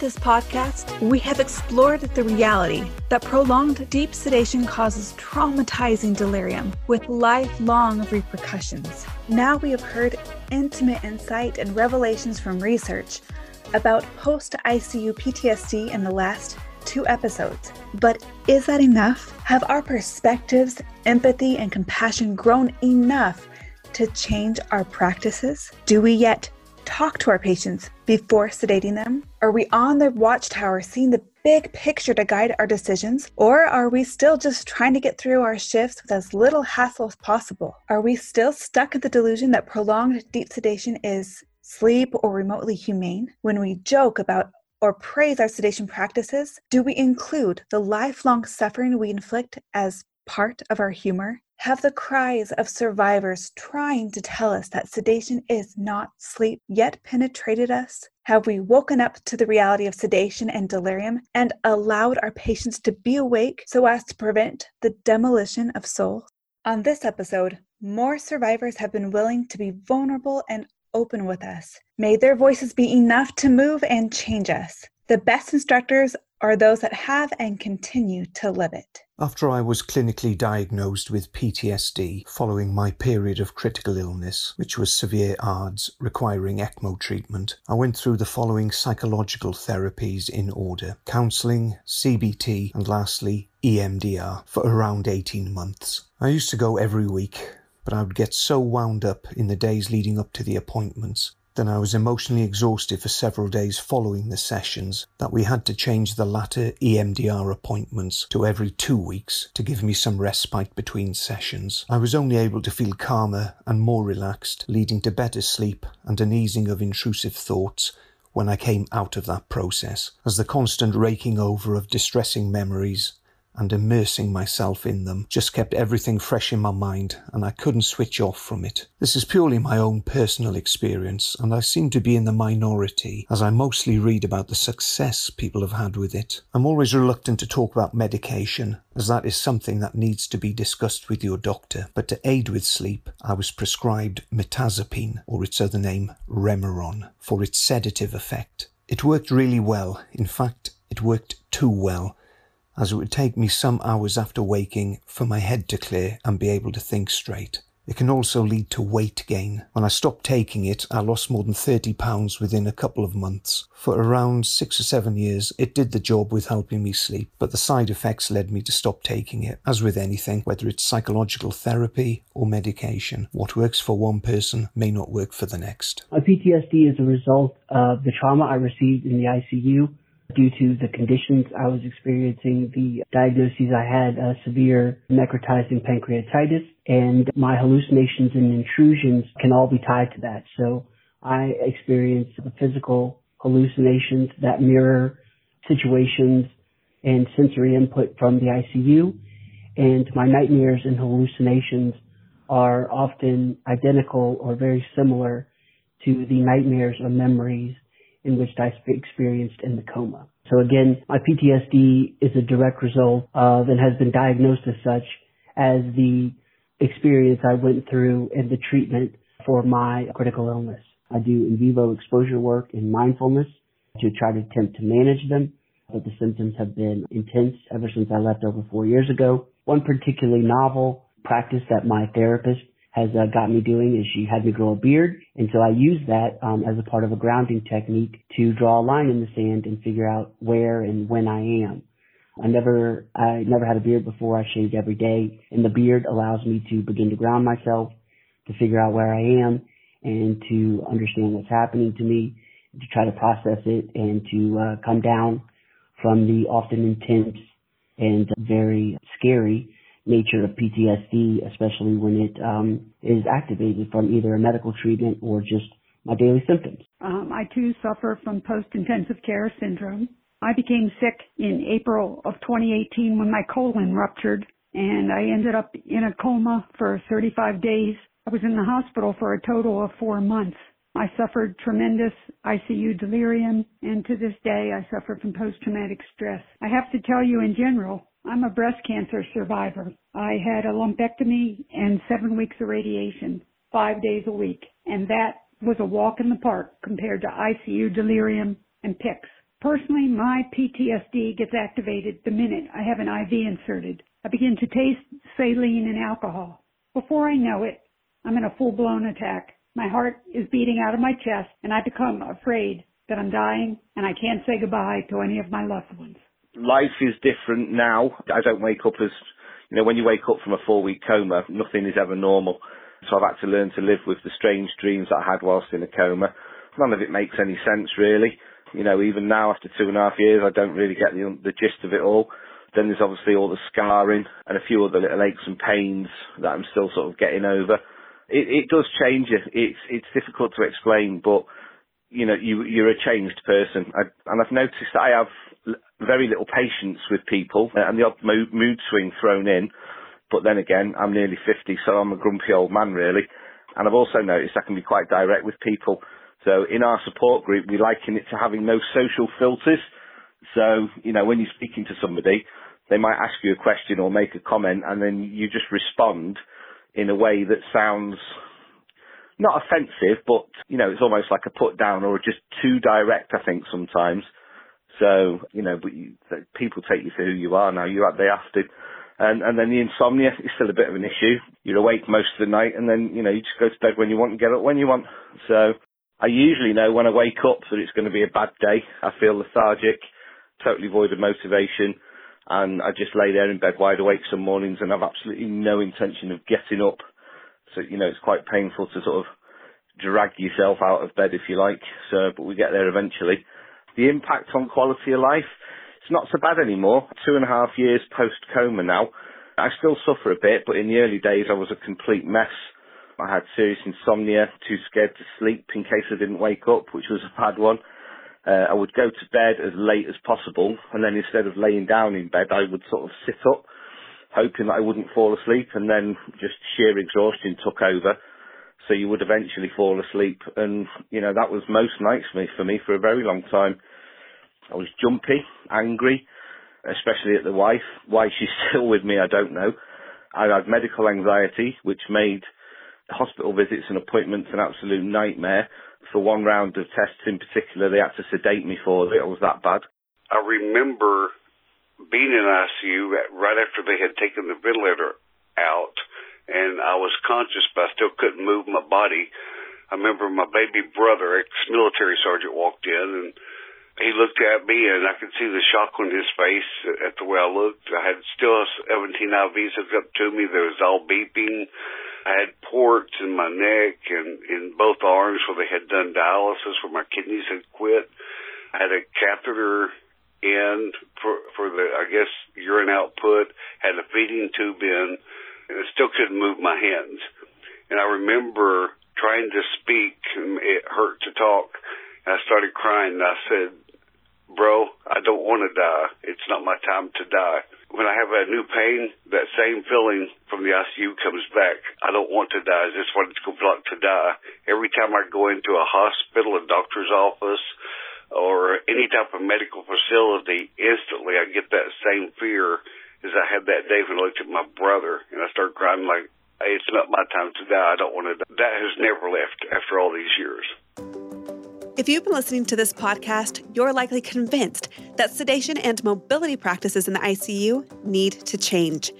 This podcast, we have explored the reality that prolonged deep sedation causes traumatizing delirium with lifelong repercussions. Now we have heard intimate insight and revelations from research about post ICU PTSD in the last two episodes. But is that enough? Have our perspectives, empathy, and compassion grown enough to change our practices? Do we yet talk to our patients before sedating them? Are we on the watchtower seeing the big picture to guide our decisions? Or are we still just trying to get through our shifts with as little hassle as possible? Are we still stuck in the delusion that prolonged deep sedation is sleep or remotely humane? When we joke about or praise our sedation practices, do we include the lifelong suffering we inflict as part of our humor? Have the cries of survivors trying to tell us that sedation is not sleep yet penetrated us? Have we woken up to the reality of sedation and delirium and allowed our patients to be awake so as to prevent the demolition of souls? On this episode, more survivors have been willing to be vulnerable and open with us. May their voices be enough to move and change us. The best instructors are those that have and continue to live it. After I was clinically diagnosed with PTSD following my period of critical illness, which was severe ARDS requiring ECMO treatment, I went through the following psychological therapies in order counselling, CBT, and lastly EMDR for around 18 months. I used to go every week, but I would get so wound up in the days leading up to the appointments then I was emotionally exhausted for several days following the sessions that we had to change the latter EMDR appointments to every two weeks to give me some respite between sessions. I was only able to feel calmer and more relaxed, leading to better sleep and an easing of intrusive thoughts when I came out of that process, as the constant raking over of distressing memories and immersing myself in them just kept everything fresh in my mind and I couldn't switch off from it. This is purely my own personal experience and I seem to be in the minority as I mostly read about the success people have had with it. I'm always reluctant to talk about medication as that is something that needs to be discussed with your doctor, but to aid with sleep, I was prescribed mirtazapine or its other name Remeron for its sedative effect. It worked really well. In fact, it worked too well as it would take me some hours after waking for my head to clear and be able to think straight. It can also lead to weight gain. When I stopped taking it, I lost more than 30 pounds within a couple of months. For around six or seven years, it did the job with helping me sleep, but the side effects led me to stop taking it. As with anything, whether it's psychological therapy or medication, what works for one person may not work for the next. My PTSD is a result of the trauma I received in the ICU due to the conditions I was experiencing, the diagnoses I had, uh, severe necrotizing pancreatitis, and my hallucinations and intrusions can all be tied to that. So I experience the physical hallucinations that mirror situations and sensory input from the ICU, and my nightmares and hallucinations are often identical or very similar to the nightmares or memories in which I experienced in the coma. So again, my PTSD is a direct result of and has been diagnosed as such as the experience I went through and the treatment for my critical illness. I do in vivo exposure work in mindfulness to try to attempt to manage them, but the symptoms have been intense ever since I left over four years ago. One particularly novel practice that my therapist has uh, got me doing is she had me grow a beard. And so I use that um, as a part of a grounding technique to draw a line in the sand and figure out where and when I am. I never, I never had a beard before. I shaved every day and the beard allows me to begin to ground myself, to figure out where I am and to understand what's happening to me to try to process it and to uh, come down from the often intense and very scary nature of PTSD, especially when it um, is activated from either a medical treatment or just my daily symptoms. Um, I too suffer from post-intensive care syndrome. I became sick in April of 2018 when my colon ruptured and I ended up in a coma for 35 days. I was in the hospital for a total of four months. I suffered tremendous ICU delirium, and to this day I suffer from post-traumatic stress. I have to tell you in general, I'm a breast cancer survivor. I had a lumpectomy and seven weeks of radiation, five days a week, and that was a walk in the park compared to ICU delirium and PICS. Personally, my PTSD gets activated the minute I have an IV inserted. I begin to taste saline and alcohol. Before I know it, I'm in a full-blown attack. My heart is beating out of my chest and I become afraid that I'm dying and I can't say goodbye to any of my loved ones. Life is different now. I don't wake up as, you know, when you wake up from a four week coma, nothing is ever normal. So I've had to learn to live with the strange dreams that I had whilst in a coma. None of it makes any sense really. You know, even now after two and a half years, I don't really get the, the gist of it all. Then there's obviously all the scarring and a few other little aches and pains that I'm still sort of getting over it, it does change you. It's it's difficult to explain, but you know you you're a changed person, I, and I've noticed that I have very little patience with people, uh, and the odd mood, mood swing thrown in. But then again, I'm nearly 50, so I'm a grumpy old man, really. And I've also noticed I can be quite direct with people. So in our support group, we liken it to having no social filters. So, you know, when you're speaking to somebody, they might ask you a question or make a comment and then you just respond in a way that sounds not offensive, but you know, it's almost like a put down or just too direct. I think sometimes. So you know, but you, people take you for who you are now. You they have to. And and then the insomnia is still a bit of an issue. You're awake most of the night, and then you know you just go to bed when you want and get up when you want. So I usually know when I wake up that it's going to be a bad day. I feel lethargic, totally void of motivation and I just lay there in bed wide awake some mornings and have absolutely no intention of getting up. So, you know, it's quite painful to sort of drag yourself out of bed if you like. So, but we get there eventually. The impact on quality of life, it's not so bad anymore. Two and a half years post coma now. I still suffer a bit, but in the early days I was a complete mess. I had serious insomnia, too scared to sleep in case I didn't wake up, which was a bad one. Uh, I would go to bed as late as possible, and then instead of laying down in bed, I would sort of sit up, hoping that I wouldn't fall asleep, and then just sheer exhaustion took over. So you would eventually fall asleep, and you know that was most nights for me for me for a very long time. I was jumpy, angry, especially at the wife. Why she's still with me, I don't know. I had medical anxiety, which made hospital visits and appointments an absolute nightmare for one round of tests in particular, they had to sedate me for it. It was that bad. I remember being in ICU right after they had taken the ventilator out, and I was conscious, but I still couldn't move my body. I remember my baby brother, ex-military sergeant, walked in, and he looked at me, and I could see the shock on his face at the way I looked. I had still 17 IVs hooked up to me. There was all beeping. I had ports in my neck and in both arms where they had done dialysis where my kidneys had quit. I had a catheter in for for the I guess urine output, had a feeding tube in, and I still couldn't move my hands. And I remember trying to speak and it hurt to talk. And I started crying and I said, Bro, I don't want to die. It's not my time to die when I have a new pain, that same feeling from the ICU comes back. I don't want to die. I just want to go like to die. Every time I go into a hospital, a doctor's office, or any type of medical facility, instantly I get that same fear as I had that day when I looked at my brother and I started crying like, hey, it's not my time to die. I don't want to die. That has never left after all these years. If you've been listening to this podcast, you're likely convinced that sedation and mobility practices in the ICU need to change.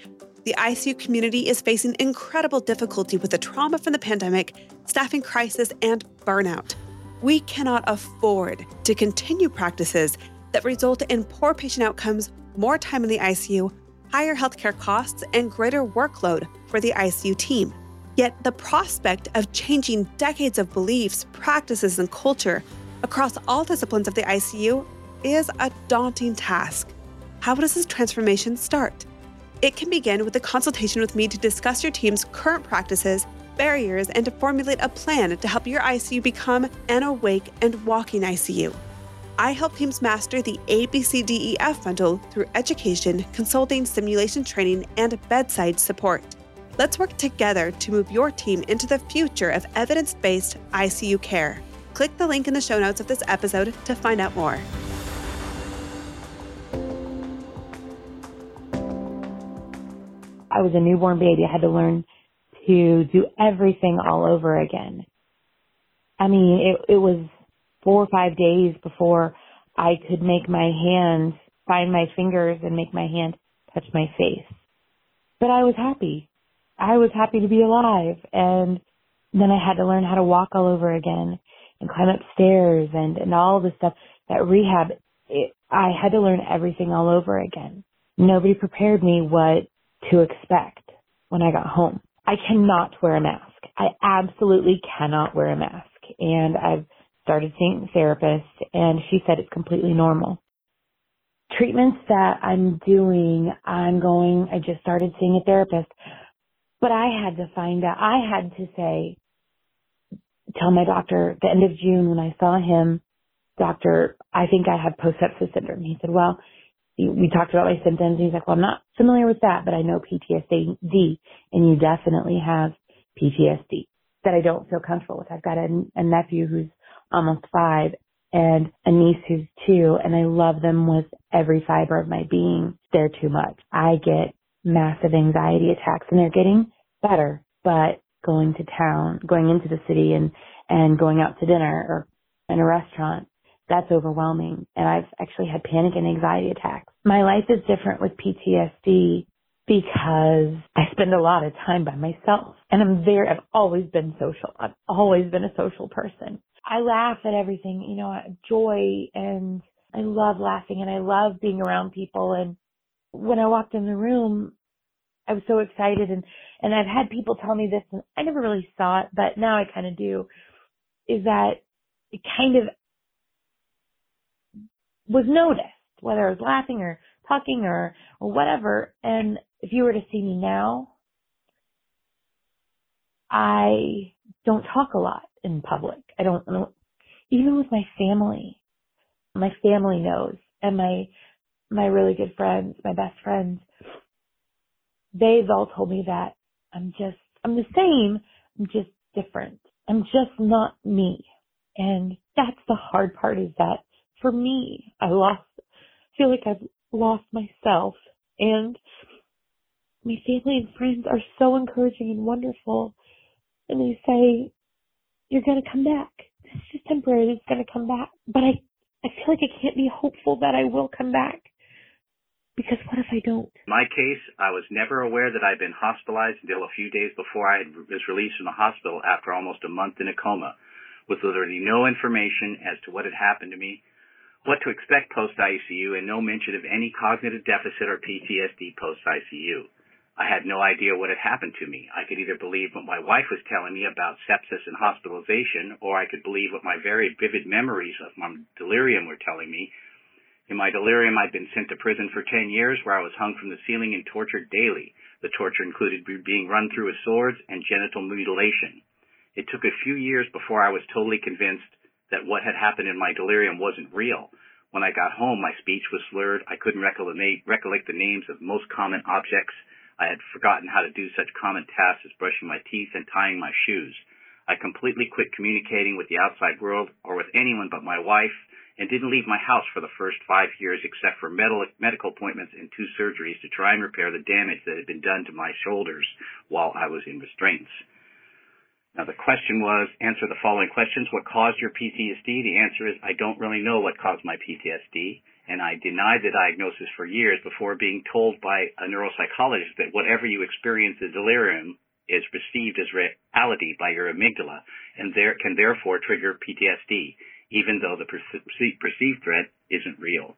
The ICU community is facing incredible difficulty with the trauma from the pandemic, staffing crisis, and burnout. We cannot afford to continue practices that result in poor patient outcomes, more time in the ICU, higher healthcare costs, and greater workload for the ICU team. Yet the prospect of changing decades of beliefs, practices, and culture across all disciplines of the ICU is a daunting task. How does this transformation start? It can begin with a consultation with me to discuss your team's current practices, barriers, and to formulate a plan to help your ICU become an awake and walking ICU. I help teams master the ABCDEF bundle through education, consulting, simulation training, and bedside support. Let's work together to move your team into the future of evidence based ICU care. Click the link in the show notes of this episode to find out more. I was a newborn baby. I had to learn to do everything all over again. I mean, it, it was four or five days before I could make my hand find my fingers and make my hand touch my face. But I was happy. I was happy to be alive. And then I had to learn how to walk all over again and climb up stairs and, and all the stuff that rehab, it, I had to learn everything all over again. Nobody prepared me what to expect when I got home. I cannot wear a mask. I absolutely cannot wear a mask. And I've started seeing a therapist and she said it's completely normal. Treatments that I'm doing, I'm going, I just started seeing a therapist, but I had to find out, I had to say, tell my doctor the end of June when I saw him, doctor, I think I have post-sepsis syndrome. He said, well, we talked about my symptoms. And he's like, well, I'm not familiar with that, but I know PTSD and you definitely have PTSD that I don't feel comfortable with. I've got a, a nephew who's almost five and a niece who's two and I love them with every fiber of my being. They're too much. I get massive anxiety attacks and they're getting better, but going to town, going into the city and, and going out to dinner or in a restaurant, that's overwhelming. And I've actually had panic and anxiety attacks. My life is different with PTSD because I spend a lot of time by myself and I'm very, I've always been social. I've always been a social person. I laugh at everything, you know, joy and I love laughing and I love being around people. And when I walked in the room, I was so excited and, and I've had people tell me this and I never really saw it, but now I kind of do, is that it kind of was noticed, whether I was laughing or talking or, or whatever. And if you were to see me now, I don't talk a lot in public. I don't know, even with my family, my family knows and my, my really good friends, my best friends, they've all told me that I'm just, I'm the same, I'm just different. I'm just not me. And that's the hard part is that for me, I lost, feel like I've lost myself and my family and friends are so encouraging and wonderful. And they say, you're going to come back. This is just temporary. It's going to come back. But I, I feel like I can't be hopeful that I will come back. Because what if I don't? In my case, I was never aware that I'd been hospitalized until a few days before I was released from the hospital after almost a month in a coma, with literally no information as to what had happened to me, what to expect post-ICU, and no mention of any cognitive deficit or PTSD post-ICU. I had no idea what had happened to me. I could either believe what my wife was telling me about sepsis and hospitalization, or I could believe what my very vivid memories of my delirium were telling me. In my delirium, I'd been sent to prison for 10 years where I was hung from the ceiling and tortured daily. The torture included being run through with swords and genital mutilation. It took a few years before I was totally convinced that what had happened in my delirium wasn't real. When I got home, my speech was slurred. I couldn't recollect the names of most common objects I had forgotten how to do such common tasks as brushing my teeth and tying my shoes. I completely quit communicating with the outside world or with anyone but my wife and didn't leave my house for the first five years except for medical appointments and two surgeries to try and repair the damage that had been done to my shoulders while I was in restraints. Now the question was, answer the following questions. What caused your PTSD? The answer is, I don't really know what caused my PTSD and I denied the diagnosis for years before being told by a neuropsychologist that whatever you experience as delirium is perceived as reality by your amygdala and there can therefore trigger PTSD, even though the perceived threat isn't real.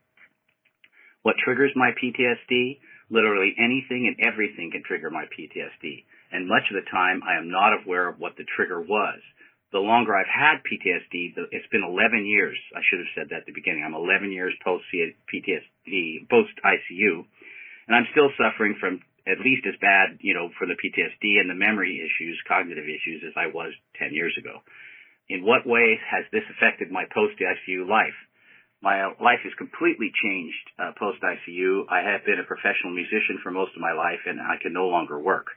What triggers my PTSD? Literally anything and everything can trigger my PTSD. And much of the time I am not aware of what the trigger was. the longer I've had PTSD, the, it's been 11 years. I should have said that at the beginning. I'm 11 years post PTSD, post ICU, and I'm still suffering from at least as bad, you know, for the PTSD and the memory issues, cognitive issues as I was 10 years ago. In what way has this affected my post ICU life? My uh, life has completely changed uh, post ICU. I have been a professional musician for most of my life and I can no longer work.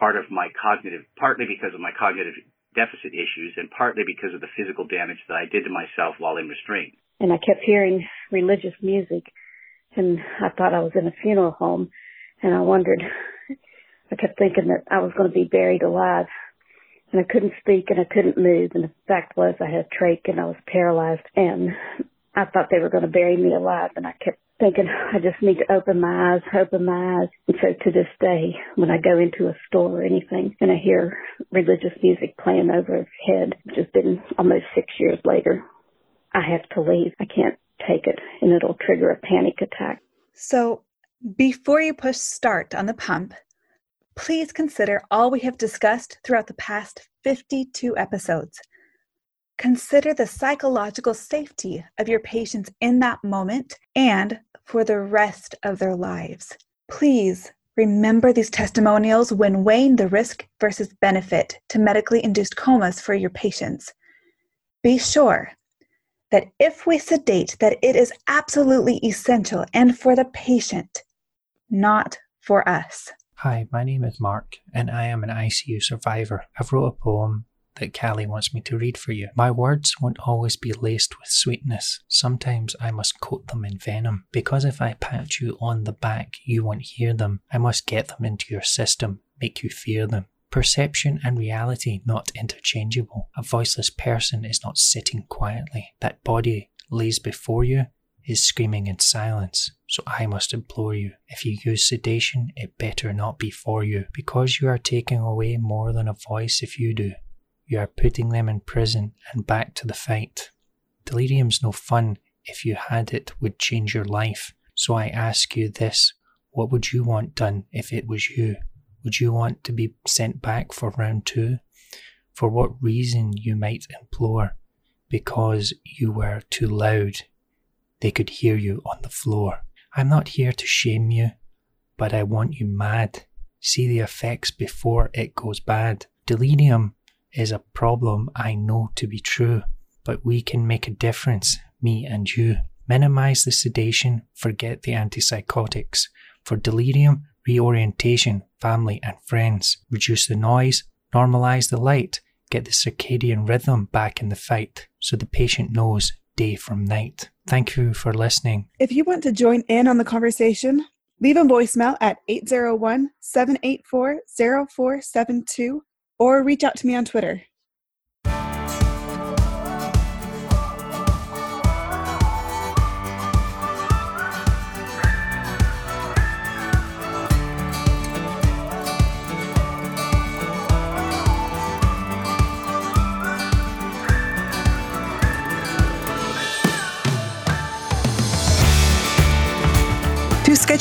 Part of my cognitive, partly because of my cognitive deficit issues and partly because of the physical damage that I did to myself while in restraint. And I kept hearing religious music and I thought I was in a funeral home and I wondered, I kept thinking that I was going to be buried alive and I couldn't speak and I couldn't move and the fact was I had trach and I was paralyzed and I thought they were going to bury me alive and I kept thinking I just need to open my eyes, open my eyes. And so to this day, when I go into a store or anything and I hear religious music playing overhead, which has been almost six years later, I have to leave. I can't take it and it'll trigger a panic attack. So before you push start on the pump, please consider all we have discussed throughout the past 52 episodes. Consider the psychological safety of your patients in that moment and for the rest of their lives. Please remember these testimonials when weighing the risk versus benefit to medically induced comas for your patients. Be sure that if we sedate that it is absolutely essential and for the patient, not for us. Hi, my name is Mark and I am an ICU survivor. I've wrote a poem that Kali wants me to read for you. My words won't always be laced with sweetness. Sometimes I must coat them in venom. Because if I pat you on the back, you won't hear them. I must get them into your system, make you fear them. Perception and reality not interchangeable. A voiceless person is not sitting quietly. That body lays before you is screaming in silence. So I must implore you, if you use sedation, it better not be for you, because you are taking away more than a voice if you do. You are putting them in prison and back to the fight. Delirium's no fun if you had it would change your life. So I ask you this what would you want done if it was you? Would you want to be sent back for round two? For what reason you might implore? Because you were too loud. They could hear you on the floor. I'm not here to shame you, but I want you mad. See the effects before it goes bad. Delirium is a problem I know to be true, but we can make a difference, me and you. Minimize the sedation, forget the antipsychotics. For delirium, reorientation, family and friends. Reduce the noise, normalize the light, get the circadian rhythm back in the fight so the patient knows day from night. Thank you for listening. If you want to join in on the conversation, leave a voicemail at 801 784 0472 or reach out to me on Twitter.